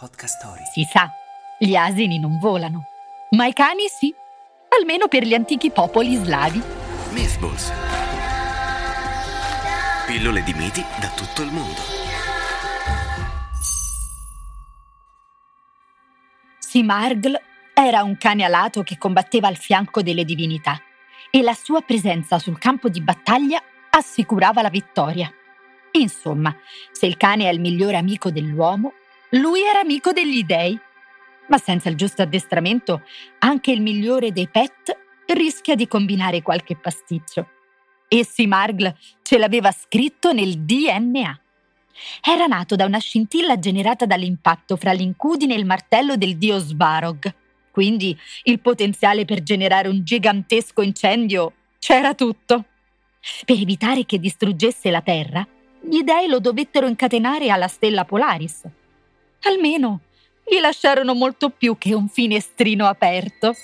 Podcast Story. Si sa, gli asini non volano, ma i cani sì, almeno per gli antichi popoli slavi. Mythballs. Pillole di miti da tutto il mondo. Simargl era un cane alato che combatteva al fianco delle divinità e la sua presenza sul campo di battaglia assicurava la vittoria. Insomma, se il cane è il migliore amico dell'uomo, lui era amico degli dei. Ma senza il giusto addestramento, anche il migliore dei pet rischia di combinare qualche pasticcio. E Simargl ce l'aveva scritto nel DNA. Era nato da una scintilla generata dall'impatto fra l'incudine e il martello del dio Svarog. Quindi il potenziale per generare un gigantesco incendio c'era tutto. Per evitare che distruggesse la Terra, gli dei lo dovettero incatenare alla stella Polaris. Almeno gli lasciarono molto più che un finestrino aperto.